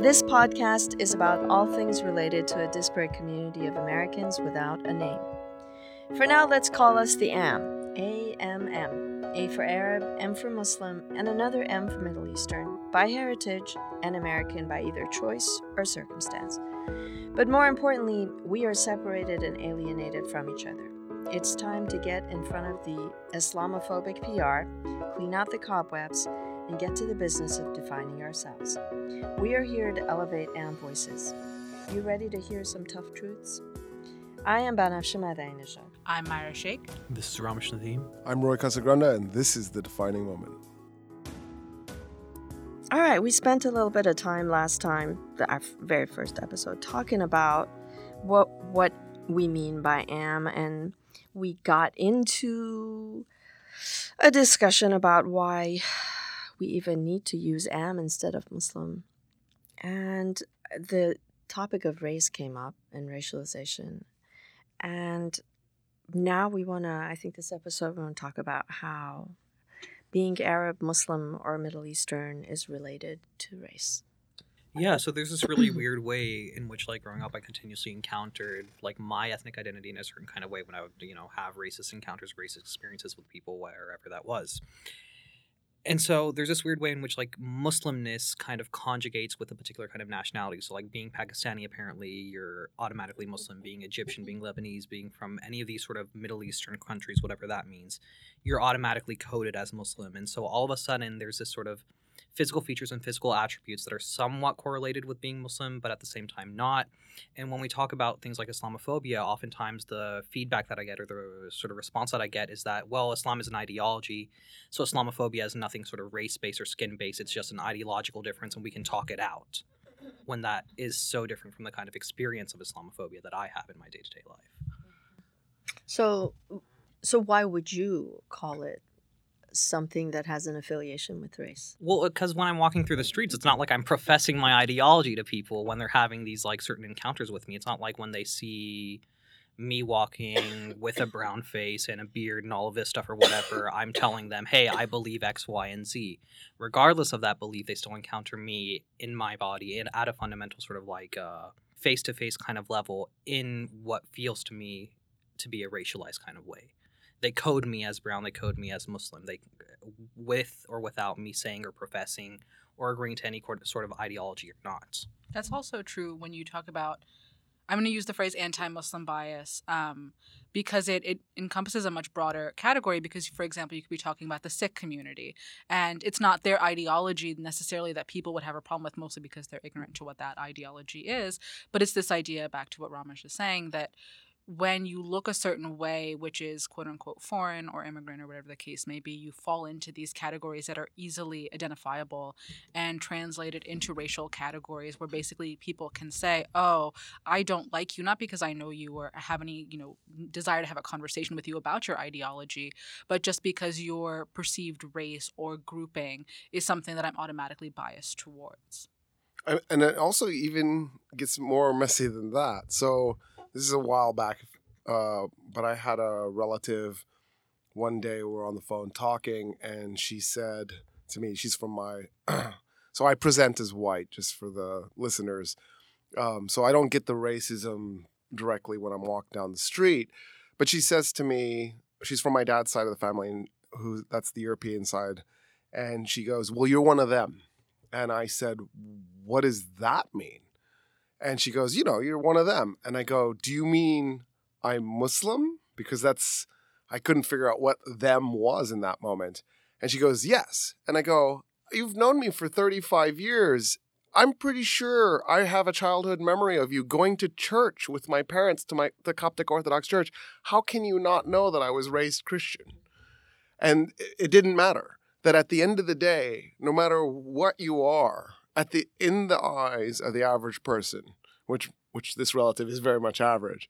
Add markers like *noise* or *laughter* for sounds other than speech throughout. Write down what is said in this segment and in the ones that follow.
This podcast is about all things related to a disparate community of Americans without a name. For now, let's call us the AM. A-M-M. A for Arab, M for Muslim, and another M for Middle Eastern, by heritage, and American by either choice or circumstance. But more importantly, we are separated and alienated from each other. It's time to get in front of the Islamophobic PR, clean out the cobwebs, and get to the business of defining ourselves. We are here to elevate AM voices. You ready to hear some tough truths? I am Banafsha Madainajad. I'm Myra Sheikh. This is Ramesh Nadeem. I'm Roy Casagrande, and this is the defining moment. All right, we spent a little bit of time last time, our very first episode, talking about what what we mean by am, and we got into a discussion about why we even need to use am instead of Muslim, and the topic of race came up and racialization, and now we want to. I think this episode we want to talk about how being Arab, Muslim, or Middle Eastern is related to race. Yeah, so there's this really *clears throat* weird way in which, like, growing up, I continuously encountered like my ethnic identity in a certain kind of way when I would, you know, have racist encounters, racist experiences with people wherever that was. And so there's this weird way in which like Muslimness kind of conjugates with a particular kind of nationality. So like being Pakistani, apparently you're automatically Muslim. Being Egyptian, being Lebanese, being from any of these sort of Middle Eastern countries, whatever that means, you're automatically coded as Muslim. And so all of a sudden there's this sort of physical features and physical attributes that are somewhat correlated with being Muslim, but at the same time not. And when we talk about things like Islamophobia, oftentimes the feedback that I get or the sort of response that I get is that, well, Islam is an ideology, so Islamophobia is nothing sort of race based or skin based. It's just an ideological difference and we can talk it out. When that is so different from the kind of experience of Islamophobia that I have in my day to day life. So, so why would you call it something that has an affiliation with race? Well, uh, because when I'm walking through the streets, it's not like I'm professing my ideology to people when they're having these like certain encounters with me. It's not like when they see me walking with a brown face and a beard and all of this stuff or whatever, I'm telling them, hey, I believe X, Y, and Z. Regardless of that belief, they still encounter me in my body and at a fundamental sort of like face to face kind of level in what feels to me to be a racialized kind of way they code me as brown they code me as muslim they with or without me saying or professing or agreeing to any sort of ideology or not That's also true when you talk about. I'm going to use the phrase anti-Muslim bias um, because it, it encompasses a much broader category. Because, for example, you could be talking about the Sikh community, and it's not their ideology necessarily that people would have a problem with, mostly because they're ignorant to what that ideology is. But it's this idea, back to what Ramesh is saying, that when you look a certain way, which is quote unquote foreign or immigrant or whatever the case may be, you fall into these categories that are easily identifiable and translated into racial categories where basically people can say, Oh, I don't like you, not because I know you or have any, you know, desire to have a conversation with you about your ideology, but just because your perceived race or grouping is something that I'm automatically biased towards. And it also even gets more messy than that. So, this is a while back, uh, but I had a relative one day we were on the phone talking, and she said to me, she's from my, *clears throat* so I present as white just for the listeners. Um, so I don't get the racism directly when I'm walking down the street. But she says to me, she's from my dad's side of the family, and who that's the European side, and she goes, "Well, you're one of them." And I said, "What does that mean?" And she goes, You know, you're one of them. And I go, Do you mean I'm Muslim? Because that's, I couldn't figure out what them was in that moment. And she goes, Yes. And I go, You've known me for 35 years. I'm pretty sure I have a childhood memory of you going to church with my parents to my the Coptic Orthodox Church. How can you not know that I was raised Christian? And it didn't matter. That at the end of the day, no matter what you are, at the in the eyes of the average person, which which this relative is very much average,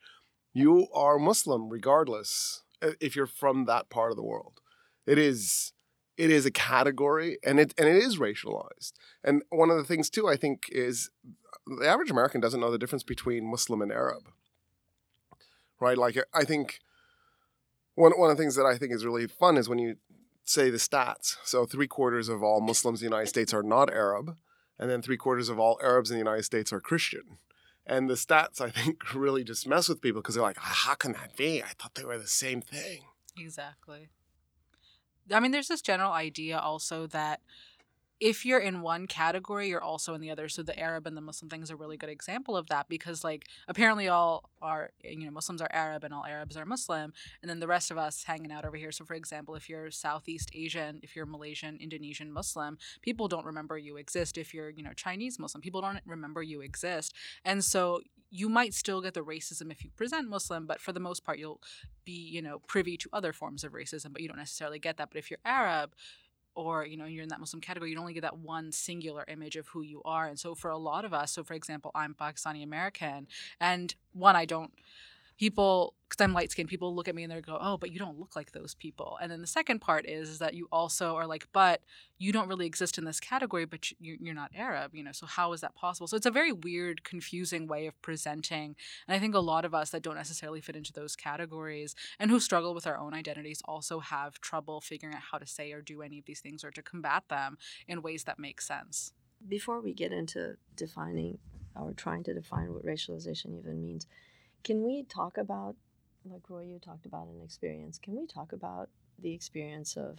you are Muslim regardless uh, if you're from that part of the world. It is it is a category and it and it is racialized. And one of the things too I think is the average American doesn't know the difference between Muslim and Arab. Right? Like uh, I think one one of the things that I think is really fun is when you say the stats. So three quarters of all Muslims in the United States are not Arab and then three quarters of all Arabs in the United States are Christian. And the stats, I think, *laughs* really just mess with people because they're like, how can that be? I thought they were the same thing. Exactly. I mean, there's this general idea also that if you're in one category, you're also in the other. So the Arab and the Muslim thing is a really good example of that because, like, apparently all are, eh, you know, Muslims are Arab and all Arabs are Muslim, and then the rest of us hanging out over here. So, for example, if you're Southeast Asian, if you're Malaysian, Indonesian Muslim, people don't remember you exist. If you're, you know, Chinese Muslim, people don't remember you exist. And so you might still get the racism if you present Muslim, but for the most part, you'll be, you know, privy to other forms of racism, but you don't necessarily get that. But if you're Arab, or you know you're in that muslim category you only get that one singular image of who you are. And so for a lot of us so for example i'm pakistani american and one i don't people because i'm light skinned people look at me and they go oh but you don't look like those people. And then the second part is, is that you also are like but you don't really exist in this category but you, you're not arab you know so how is that possible? So it's a very weird confusing way of presenting. And i think a lot of us that don't necessarily fit into those categories and who struggle with our own identities also have trouble figuring out how to say or do any of these things or to combat them in ways that make sense. Before we get into defining or trying to define what racialization even means, can we talk about, like Roy, you talked about an experience, can we talk about the experience of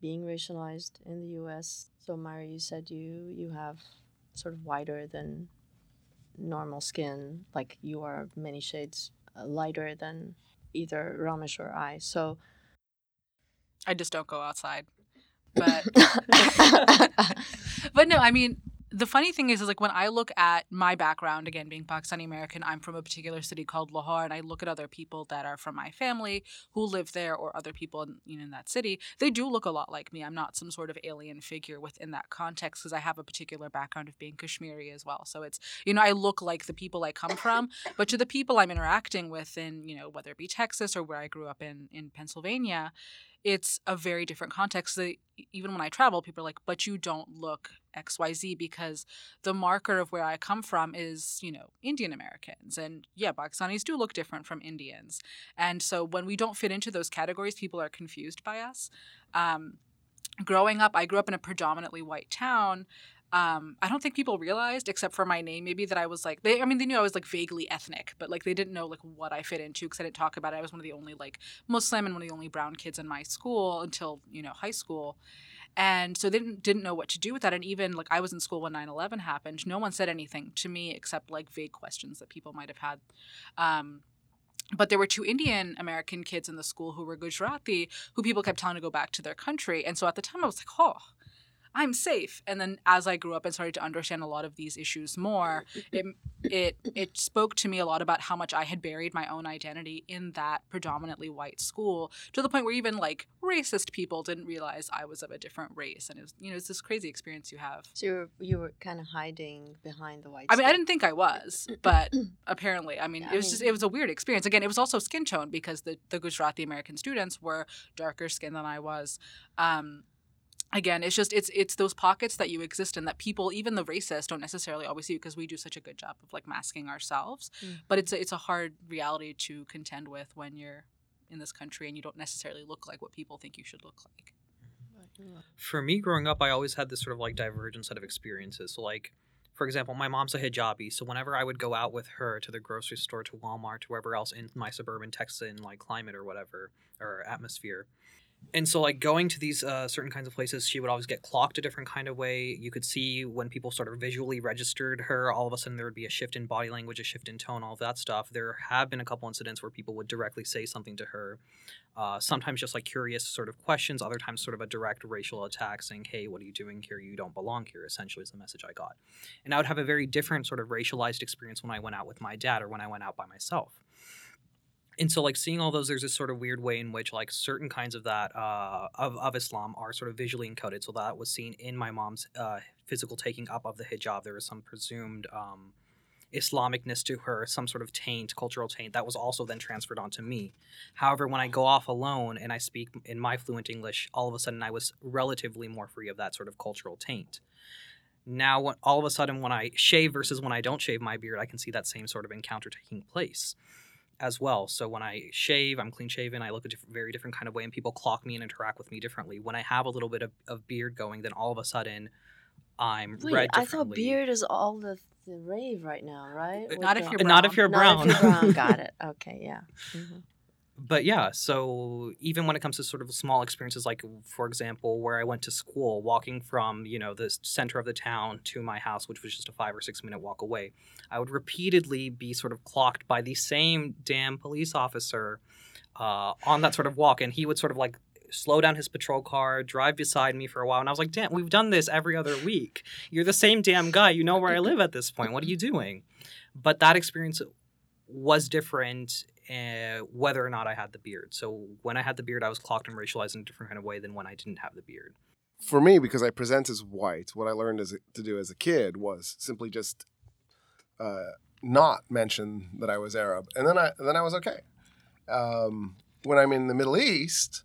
being racialized in the US? So, Myra, you said you, you have sort of whiter than normal skin, like you are many shades uh, lighter than either Ramesh or I. So, i just don't go outside *laughs* but *laughs* *laughs* but no, I mean, the funny thing is, is like when I look at my background, again, being Pakistani American, I'm from a particular city called Lahore, and I look at other people that are from my family who live there, or other people in, you know, in that city. They do look a lot like me. I'm not some sort of alien figure within that context because I have a particular background of being Kashmiri as well. So it's, you know, I look like the people I come from, but to the people I'm interacting with in, you know, whether it be Texas or where I grew up in in Pennsylvania, it's a very different context. Even when I travel, people are like, but you don't look XYZ because the marker of where I come from is, you know, Indian Americans. And yeah, Pakistanis do look different from Indians. And so when we don't fit into those categories, people are confused by us. Um, growing up, I grew up in a predominantly white town. Um, I don't think people realized, except for my name, maybe that I was like they. I mean, they knew I was like vaguely ethnic, but like they didn't know like what I fit into because I didn't talk about it. I was one of the only like Muslim and one of the only brown kids in my school until you know high school, and so they didn't didn't know what to do with that. And even like I was in school when 9-11 happened, no one said anything to me except like vague questions that people might have had. Um, but there were two Indian American kids in the school who were Gujarati, who people kept telling to go back to their country. And so at the time, I was like, oh, I'm safe. And then as I grew up and started to understand a lot of these issues more, it it it spoke to me a lot about how much I had buried my own identity in that predominantly white school to the point where even like racist people didn't realize I was of a different race. And it was you know it's this crazy experience you have. so you were, you were kind of hiding behind the white I mean, I didn't think I was, but *clears throat* apparently, I mean, Yeah, it I was just it was a weird experience. Again, it was also skin tone because the the Gujarati American students were darker skin than I was. Um, again, it's just it's it's those pockets that you exist in that people, even the racist, don't necessarily always see because we do such a good job of like masking ourselves. Mm. But it's a, it's a hard reality to contend with when you're in this country and you don't necessarily look like what people think you should look like. for me growing up i always had this sort of like divergent set of experiences so like for example my mom's a hijabi so whenever i would go out with her to the grocery store to walmart to wherever else in my suburban texan like climate or whatever or atmosphere and so like going to these uh, certain kinds of places she would always get clocked a different kind of way you could see when people sort of visually registered her all of a sudden there would be a shift in body language a shift in tone all of that stuff there have been a couple incidents where people would directly say something to her uh, sometimes just like curious sort of questions, other times sort of a direct racial attack saying, hey, what are you doing here? You don't belong here, essentially, is the message I got. And I would have a very different sort of racialized experience when I went out with my dad or when I went out by myself. And so, like, seeing all those, there's this sort of weird way in which, like, certain kinds of that, uh, of, of Islam are sort of visually encoded. So that was seen in my mom's uh, physical taking up of the hijab. There was some presumed. Um, Islamicness to her, some sort of taint, cultural taint, that was also then transferred onto me. However, when I go off alone and I speak in my fluent English, all of a sudden I was relatively more free of that sort of cultural taint. Now, when, all of a sudden, when I shave versus when I don't shave my beard, I can see that same sort of encounter taking place as well. So when I shave, I'm clean shaven, I look a diff- very different kind of way, and people clock me and interact with me differently. When I have a little bit of, of beard going, then all of a sudden, I'm Wait, I thought beard is all the, the rave right now, right? Uh, Not if you're Not if you're Not if brown. you're brown. Got *laughs* it. Okay, yeah. Mhm. But yeah, so even when it comes to sort of small experiences, like for example, where I went to school, walking from you know the center of the town to my house, which was just a five or six minute walk away, I would repeatedly be sort of clocked by the same damn police officer uh, on that sort of walk, and he would sort of like slow down his patrol car, drive beside me for a while, and I was like, "Damn, we've done this every other week. You're the same damn guy. You know where I live at this point. What are you doing?" But that experience was different uh, whether or not I had the beard. So when I had the beard, I was clocked and racialized in a different kind of way than when I didn't have the beard. For me, because I present as white, what I learned as to do as a kid was simply just uh, not mention that I was Arab, and then I then I was okay. Um, when I'm in the Middle East,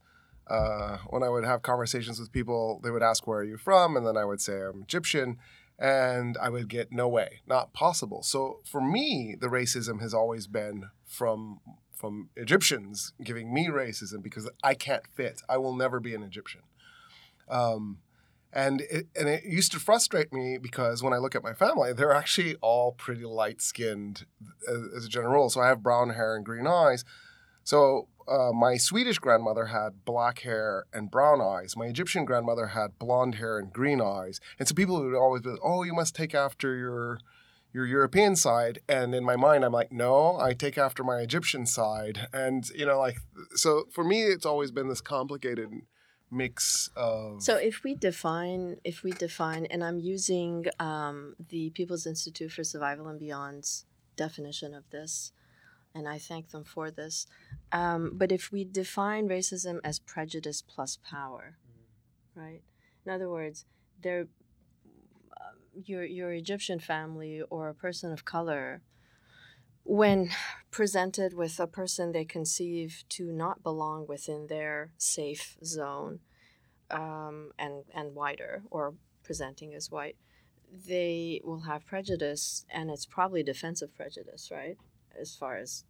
uh, when I would have conversations with people, they would ask, "Where are you from?" and then I would say I'm Egyptian, and I would get no way, not possible. So for me, the racism has always been from from Egyptians giving me racism because I can't fit. I will never be an Egyptian. Um, and it, and it used to frustrate me because when I look at my family, they're actually all pretty light skinned as, as a general rule. So I have brown hair and green eyes. So uh, my Swedish grandmother had black hair and brown eyes. My Egyptian grandmother had blonde hair and green eyes. And so people would always be, like, "Oh, you must take after your your European side." And in my mind, I'm like, "No, I take after my Egyptian side." And you know, like, so for me, it's always been this complicated mix of. So if we define, if we define, and I'm using um, the People's Institute for Survival and Beyond's definition of this, and I thank them for this. Um, but if we define racism as prejudice plus power, right? In other words, there, um, your your Egyptian family or a person of color, when presented with a person they conceive to not belong within their safe zone, um, and and wider or presenting as white, they will have prejudice, and it's probably defensive prejudice, right? As far as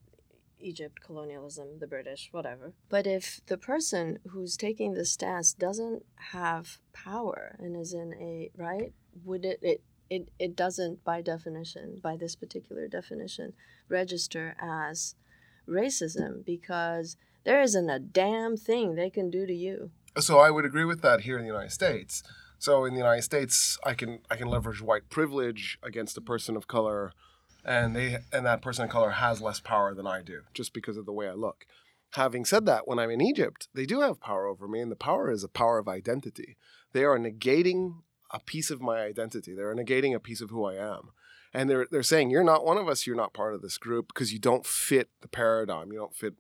Egypt, colonialism, the British, whatever. But if the person who's taking the stance doesn't have power and is in a right, would it it it, it doesn't by definition, by this particular definition, register as racism because there isn't a damn thing they can do to you. so I would agree with that here in the United States. So in the United States, I can I can leverage white privilege against a person of color, and they and that person of color has less power than I do just because of the way I look. Having said that, when I'm in Egypt, they do have power over me, and the power is a power of identity. They are negating a piece of my identity. They're negating a piece of who I am. And they're, they're saying, you're not one of us, you're not part of this group because you don't fit the paradigm, you don't fit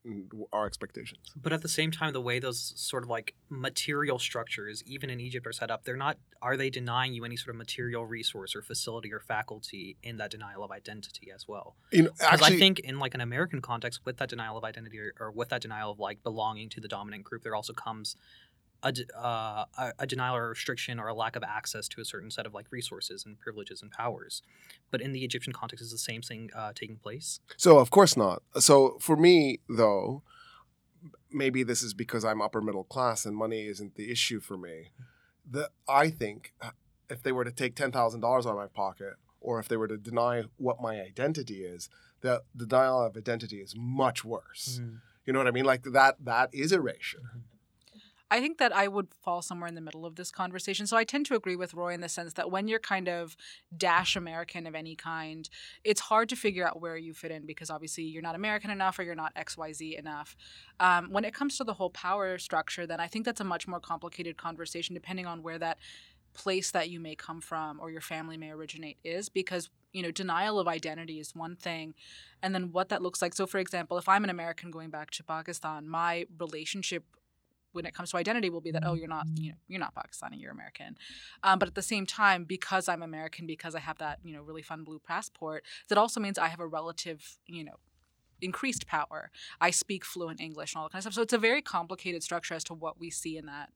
our expectations. But at the same time, the way those sort of like material structures, even in Egypt, are set up, they're not. Are they denying you any sort of material resource or facility or faculty in that denial of identity as well? You know, Because actually, I think in like an American context, with that denial of identity or, or with that denial of like belonging to the dominant group, there also comes a, d- uh, a, a denial or restriction or a lack of access to a certain set of like resources and privileges and powers. But in the Egyptian context, is the same thing uh, taking place? So of course not. So for me though, maybe this is because I'm upper middle class and money isn't the issue for me. The I think if they were to take ten thousand dollars out of my pocket, or if they were to deny what my identity is, the the denial of identity is much worse. You know what I mean? Like that that is erasure. I think that I would fall somewhere in the middle of this conversation. So I tend to agree with Roy in the sense that when you're kind of dash American of any kind, it's hard to figure out where you fit in because obviously you're not American enough or you're not XYZ enough. Um, when it comes to the whole power structure, then I think that's a much more complicated conversation depending on where that place that you may come from or your family may originate is because you know denial of identity is one thing and then what that looks like so for example if i'm an american going back to pakistan my relationship when it comes to identity will be that oh you're not you know you're not pakistani you're american. Um, but at the same time because i'm american because i have that you know really fun blue passport that also means i have a relative you know increased power. I speak fluent english and all that kind of stuff. So it's a very complicated structure as to what we see in that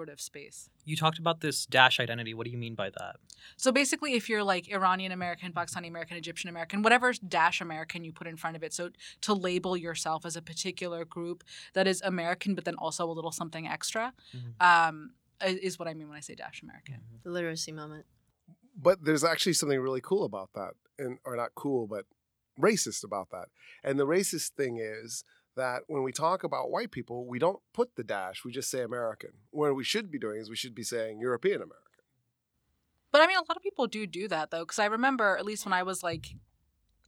sort of space You talked about this dash identity. What do you mean by that? so basically, if you're like Iranian American, Pakistani American, Egyptian American, whatever dash American you put in front of it, so to label yourself as a particular group that is American, but then also a little something extra, Mhm. um, is what I mean when I say dash American. The literacy moment. but there's actually something really cool about that, and or not cool, but racist about that. And the racist thing is that when we talk about white people, we don't put the dash; we just say American. What we should be doing is we should be saying European American. But I mean, a lot of people do do that though, because I remember at least when I was like,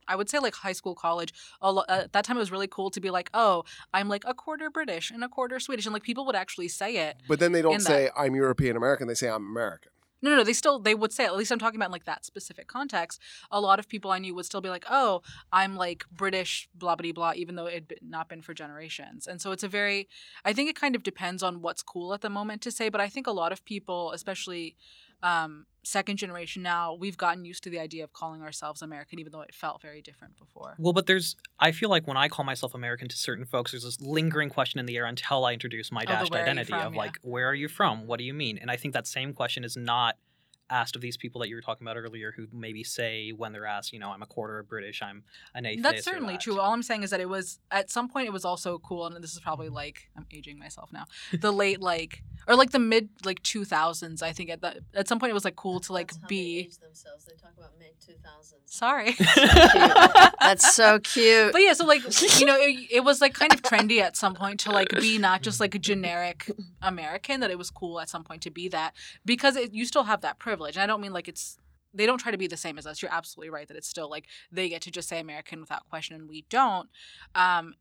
I would say like high school, college. A lo- uh, at that time, it was really cool to be like, "Oh, I'm like a quarter British and a quarter Swedish," and like people would actually say it. But then they don't In that- say I'm European American; they say I'm American. No, no, no, they still they would say. At least I'm talking about in, like that specific context. A lot of people I knew would still be like, "Oh, I'm like British, blah blah blah," even though it had not been for generations. And so it's a very, I think it kind of depends on what's cool at the moment to say. But I think a lot of people, especially um, second generation now, we've gotten used to the idea of calling ourselves American, even though it felt very different before. Well, but there's, I feel like when I call myself American to certain folks, there's this lingering question in the air until I introduce my Oh, dashed identity from, of yeah. like, where are you from? What do you mean? And I think that same question is not asked of these people that you were talking about earlier who maybe say when they're asked, you know, I'm a quarter British, I'm an eighth. That's certainly that. true. All I'm saying is that it was at some point it was also cool, and this is probably mm-hmm. like I'm aging myself now. The late like or like the mid like 2000s. I think at the at some point it was like cool to like That's how they be. age themselves. They talk about mid 2000s. Sorry. *laughs* That's so cute. But yeah, so like you know, it, it was like kind of trendy at some point to like be not just like a generic American. That it was cool at some point to be that because it, you still have that privilege. And I don't mean like it's they don't try to be the same as us. You're absolutely right that it's still like they get to just say American without question, and we don't. Um,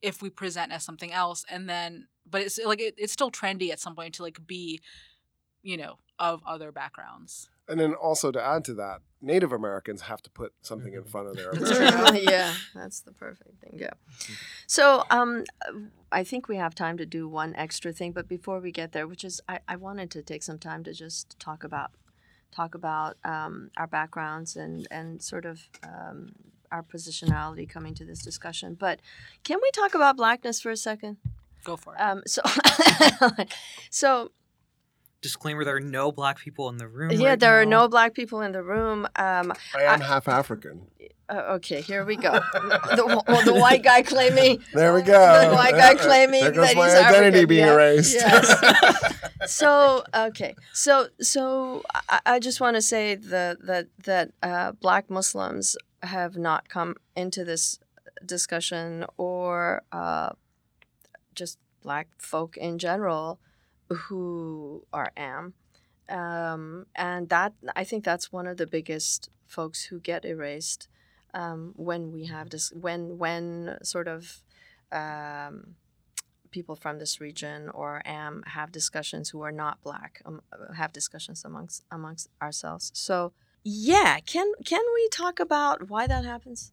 if we present as something else, and then but it's like it, it's still trendy at some point to like be, you know, of other backgrounds. And then also to add to that, Native Americans have to put something in Mhm. front of their That's *laughs* yeah, that's the perfect thing. Yeah. So, um, I think we have time to do one extra thing, but before we get there, which is I, I wanted to take some time to just talk about talk about um, our backgrounds and and sort of um, our positionality coming to this discussion. But can we talk about blackness for a second? Go for it. Um, so, *laughs* so Disclaimer: There are no black people in the room. yeah, right there are no black people in the room. Um, I am half African. uh, okay, here we go. *laughs* the, well, the white guy claiming *laughs* There we go. The white guy claiming there goes that my he's identity African, being yeah. erased. Yes. *laughs* so okay so so i, I just want to say that that that uh, black muslims have not come into this discussion or uh, just black folk in general who are am um, and that i think that's one of the biggest folks who get erased um, when we have this when when sort of um, people from this region or am have discussions who are not black um, have discussions amongst amongst ourselves. So yeah can can we talk about why that happens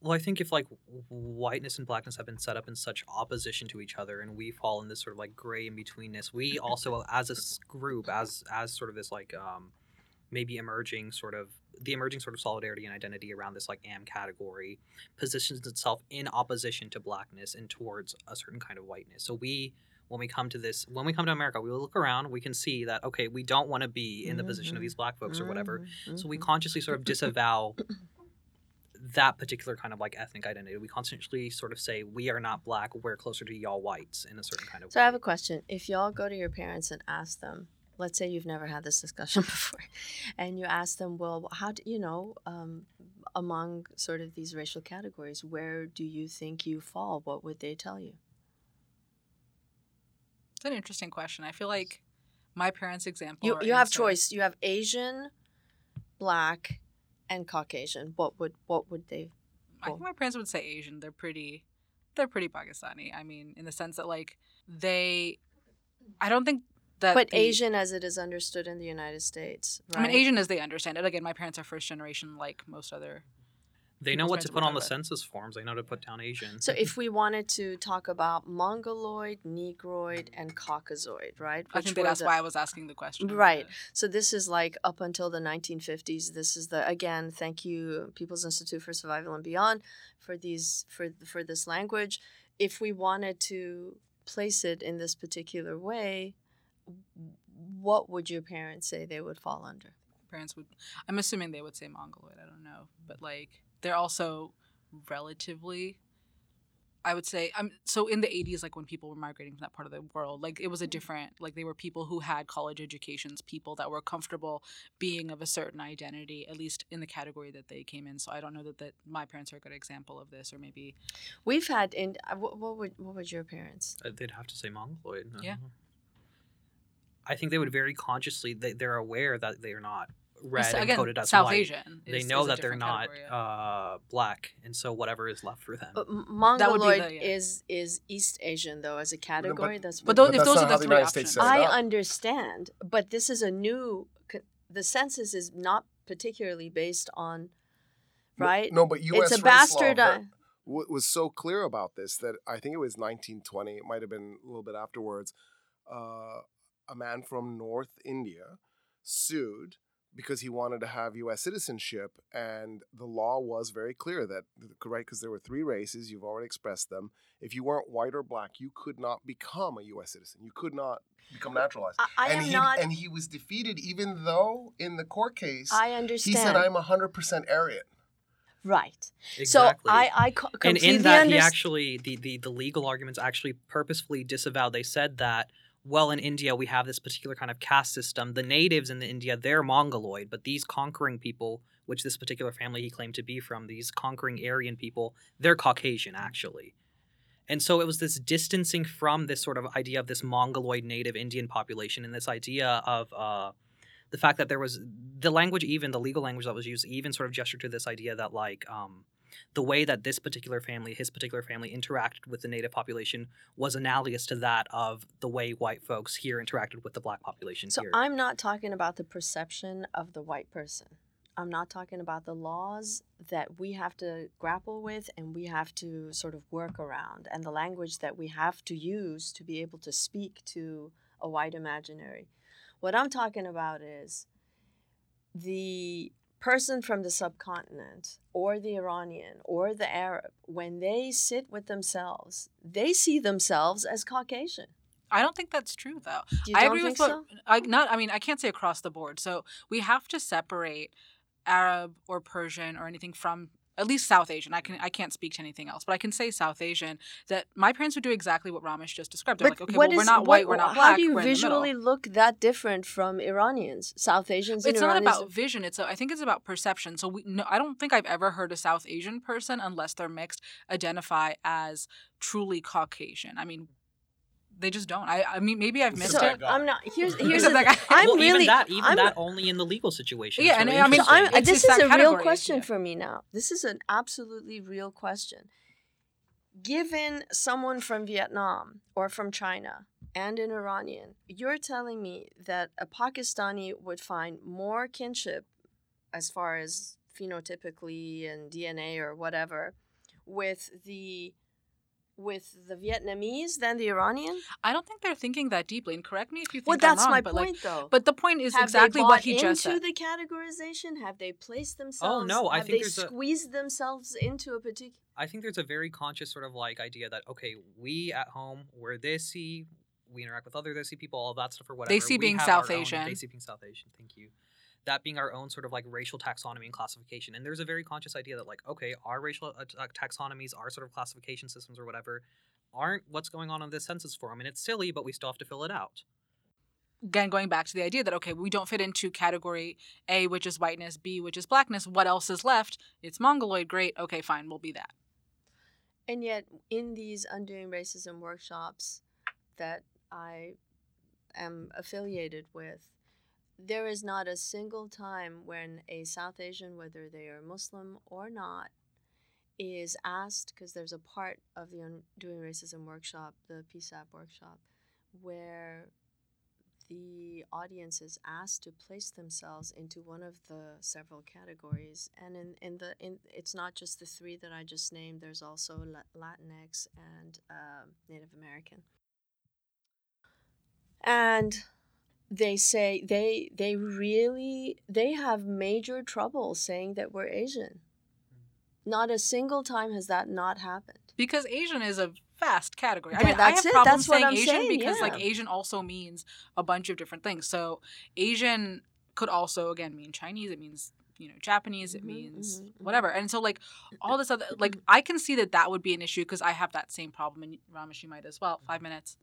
Well, I think if like whiteness and blackness have been set up in such opposition to each other, and we fall in this sort of like gray in betweenness, we *laughs* also, as a group, as as sort of this like um, maybe emerging sort of the emerging sort of solidarity and identity around this like am category positions itself in opposition to blackness and towards a certain kind of whiteness. So we. When we come to this, when we come to America, we look around. We can see that okay, we don't want to be in the position of these black folks or whatever. Mhm, So we mhm. consciously sort of disavow *coughs* *coughs* that particular kind of like ethnic identity. We constantly sort of say we are not black, we're closer to y'all whites in a certain kind of so i have a question if y'all go to your parents and ask them let's say you've never had this discussion *laughs* before and you ask them well how do you know um, among sort of these racial categories where do you think you fall what would they tell you It's an interesting question. I feel like my parents' example. you, you have choice you have asian black and caucasian what would what would they I think my parents would say Asian. They're pretty, they're pretty Pakistani. I mean, in the sense that like they, I don't think that. but asian as it is understood in the united states right? I mean, Asian as they understand it. Again, my parents are first generation, like most other. They know what to put on the census forms. They know to put down Asian. so if we wanted to talk about mongoloid negroid and caucasoid right I think that's the- why I was asking the question. Right. So this is like up until the 1950s. This is the again. Thank you, People's Institute for Survival and Beyond, for these for for this language. If we wanted to place it in this particular way, what would your parents say they would fall under? Parents would. I'm assuming they would say Mongoloid. I don't know, but like they're also relatively I would say um so in the 80s like when people were migrating from that part of the world like it was a Mm-hmm. different like they were people who had college educations people that were comfortable being of a certain identity at least in the category that they came in so I don't know that that my parents are a good example of this or maybe We've had in uh, what, what would what would your parents? Uh, They'd have to say mongoloid. I Yeah. I think they would very consciously. They, they're aware that they are not red So, and again coded as South white. Asian They is- know is that they're not category, uh, black, and so whatever is left for them. But m- That would be Mongoloid the- yeah. is is East Asian though as a category. that's But what- those- if that's those are the the three options. I understand, but this is a new. The census is not particularly based on, right? No, but U.S. it's a race law bastard. ver- was so clear about this that I think it was 1920. It might have been a little bit afterwards. Uh, a man from North India sued because he wanted to have U.S. citizenship, and the law was very clear that right because there were three races. You've already expressed them. If you weren't white or black, you could not become a U.S. citizen. You could not become naturalized. I, I and am he not. and he was defeated, even though in the court case I understand. he said, "I'm 100 percent Aryan." right. exactly. So I I co- and in that he actually the, the the legal arguments actually purposefully disavowed they said that well in india we have this particular kind of caste system. The natives in the india they're mongoloid but these conquering people which this particular family he claimed to be from these conquering aryan people they're caucasian actually. And so it was this distancing from this sort of idea of this mongoloid native indian population and this idea of uh, the fact that there was the language even the legal language that was used even sort of gestured to this idea that like um, the way that this particular family, his particular family, interacted with the native population was analogous to that of the way white folks here interacted with the black population So here. I'm not talking about the perception of the white person. I'm not talking about the laws that we have to grapple with and we have to sort of work around and the language that we have to use to be able to speak to a white imaginary. What I'm talking about is the person from the subcontinent or the Iranian or the Arab, when they sit with themselves, they see themselves as Caucasian. I don't think that's true though. You I agree with so? I not I mean I can't say across the board. So we have to separate Arab or Persian or anything from at least South Asian. I can I can't speak to anything else, but I can say South Asian that my parents would do exactly what Ramesh just described. They're like, okay, well, we're is- not white, what- we're not How black. How do you we're in the middle. visually look that different from Iranians, South Asians? and It's not Iranians? about vision. It's a, I think it's about perception. So we no, I don't think I've ever heard a South Asian person, unless they're mixed, identify as truly Caucasian. I mean, they just don't. I I mean maybe I've missed So it. that. I'm not. Here's *laughs* here's the, that guy. I'm well, really. even that, even I'm, that only in the legal situation. Yeah, It's and really I mean, So. I'm, this is that a real question yeah. for me now. This is an absolutely real question. Given someone from Vietnam or from China and an Iranian, you're telling me that a Pakistani would find more kinship as far as phenotypically and DNA or whatever with the with the Vietnamese than the Iranian? I don't think they're thinking that deeply. And correct me if you think Well, I'm that's wrong, my but point, like, though. but the point is Have exactly they what he just said. into the categorization? Have they placed themselves? Oh no, I have think they there's a- squeezed themselves into a particular. I think there's a very conscious sort of like idea that okay, we at home we're Desi, we interact with other Desi people, all that stuff or whatever. They see being South our own- Asian. Desi being South Asian. Thank you. That being our own sort of like racial taxonomy and classification, and there's a very conscious idea that like okay, our racial uh, taxonomies, our sort of classification systems or whatever, aren't what's going on in this census form, and it's silly, but we still have to fill it out. Again, going back to the idea that okay, we don't fit into category A, which is whiteness, B, which is blackness. What else is left? It's mongoloid. Great. Okay, fine. We'll be that. And yet, in these undoing racism workshops that I am affiliated with, there is not a single time when a South Asian, whether they are Muslim or not, is asked because there's a part of the undoing racism workshop, the PISAB workshop, where the audience is asked to place themselves into one of the several categories. And in, in the in it's not just the three that i just named there's also latinx and um native american. And they say they they really they have major trouble saying that we're asian not a single time has that not happened Because Asian is a vast category. I Yeah, mean, I have it. problems That's saying Asian saying, because like. Asian also means a bunch of different things. So Asian could also again mean Chinese. It means you know Japanese, it Mhm, means mhm, mhm. whatever. And so like all this other like *clears throat* I can see that that would be an issue because I have that same problem, and Ramesh you might as well. Five minutes.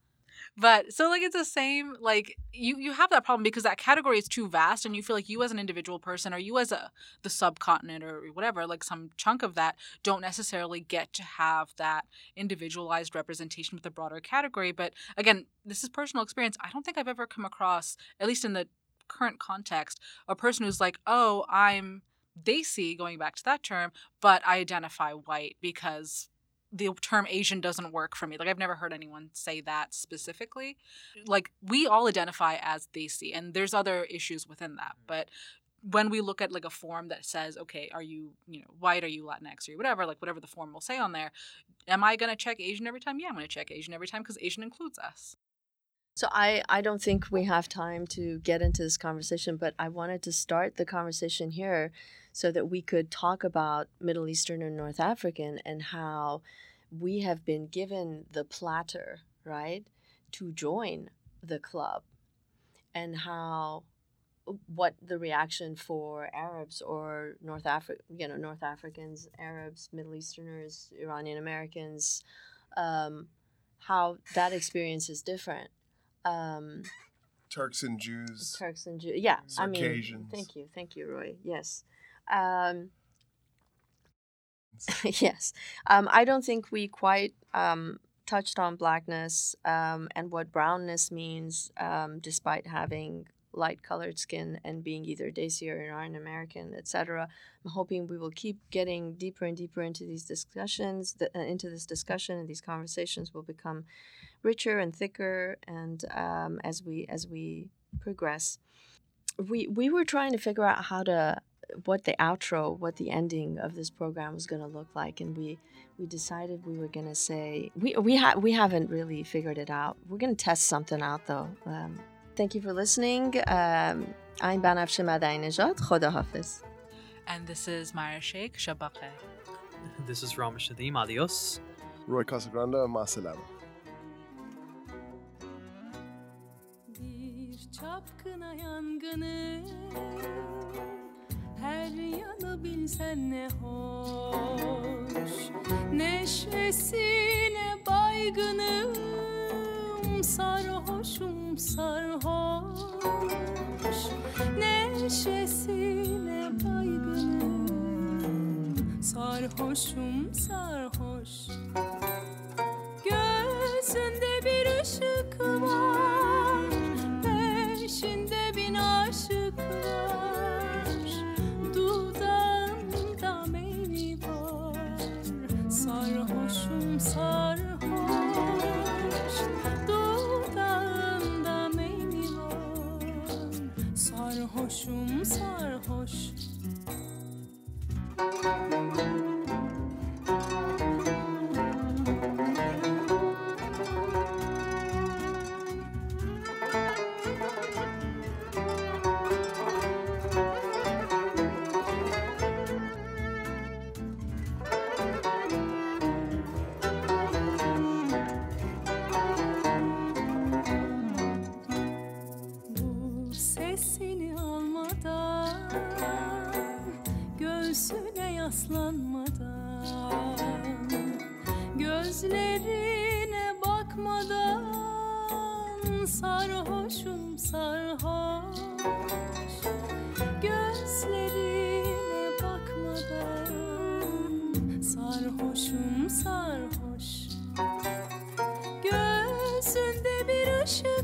But so like it's the same like you you have that problem because that category is too vast and you feel like you as an individual person or you as a the subcontinent or whatever like some chunk of that don't necessarily get to have that individualized representation with the broader category. But again this is personal experience. I don't think I've ever come across at least in the current context a person who's like oh I'm Desi going back to that term but I identify white because the term Asian doesn't work for me. Like I've never heard anyone say that specifically. Like we all identify as Desi, and there's other issues within that. Mm-hmm. But when we look at like a form that says, okay, are you you know white? Are you Latinx? Or you whatever? Like whatever the form will say on there. Am I gonna check Asian every time? Yeah, I'm gonna check Asian every time because Asian includes us. So I, I don't think we have time to get into this conversation, but I wanted to start the conversation here so that we could talk about Middle Eastern and North African and how we have been given the platter, right, to join the club and how what the reaction for Arabs or North Africa, you know, North Africans, Arabs, Middle Easterners, Iranian Americans, um, how that experience is different um, Turks and Jews. Turks and Jews. Yeah, I mean, thank you, thank you, Roy. Yes, um, *laughs* yes. Um, I don't think we quite um, touched on blackness um, and what brownness means, um, despite having light-colored skin and being either Desi or Iranian American, etc. I'm hoping we will keep getting deeper and deeper into these discussions, the, uh, into this discussion, and these conversations will become richer and thicker, and um, as we as we progress, we we were trying to figure out how to what the outro, what the ending of this program was going to look like, and we we decided we were going to say we we ha- we haven't really figured it out. We're going to test something out though. Um, thank you for listening. Um, I'm Banafshe Madai Khoda Hafiz. And this is Mara Sheikh Shabakhe. This is Ramesh Nadeem. Adios. Roy Casagrande, Maselama. Bir çapkına yangını Her yanı bilsen ne hoş. Neşesine baygınım Sarhoşum sarhoş. Neşesine baygınım Sarhoşum sarhoş. Gözünde bir ışık Sarhoşum sarhoş Gözünde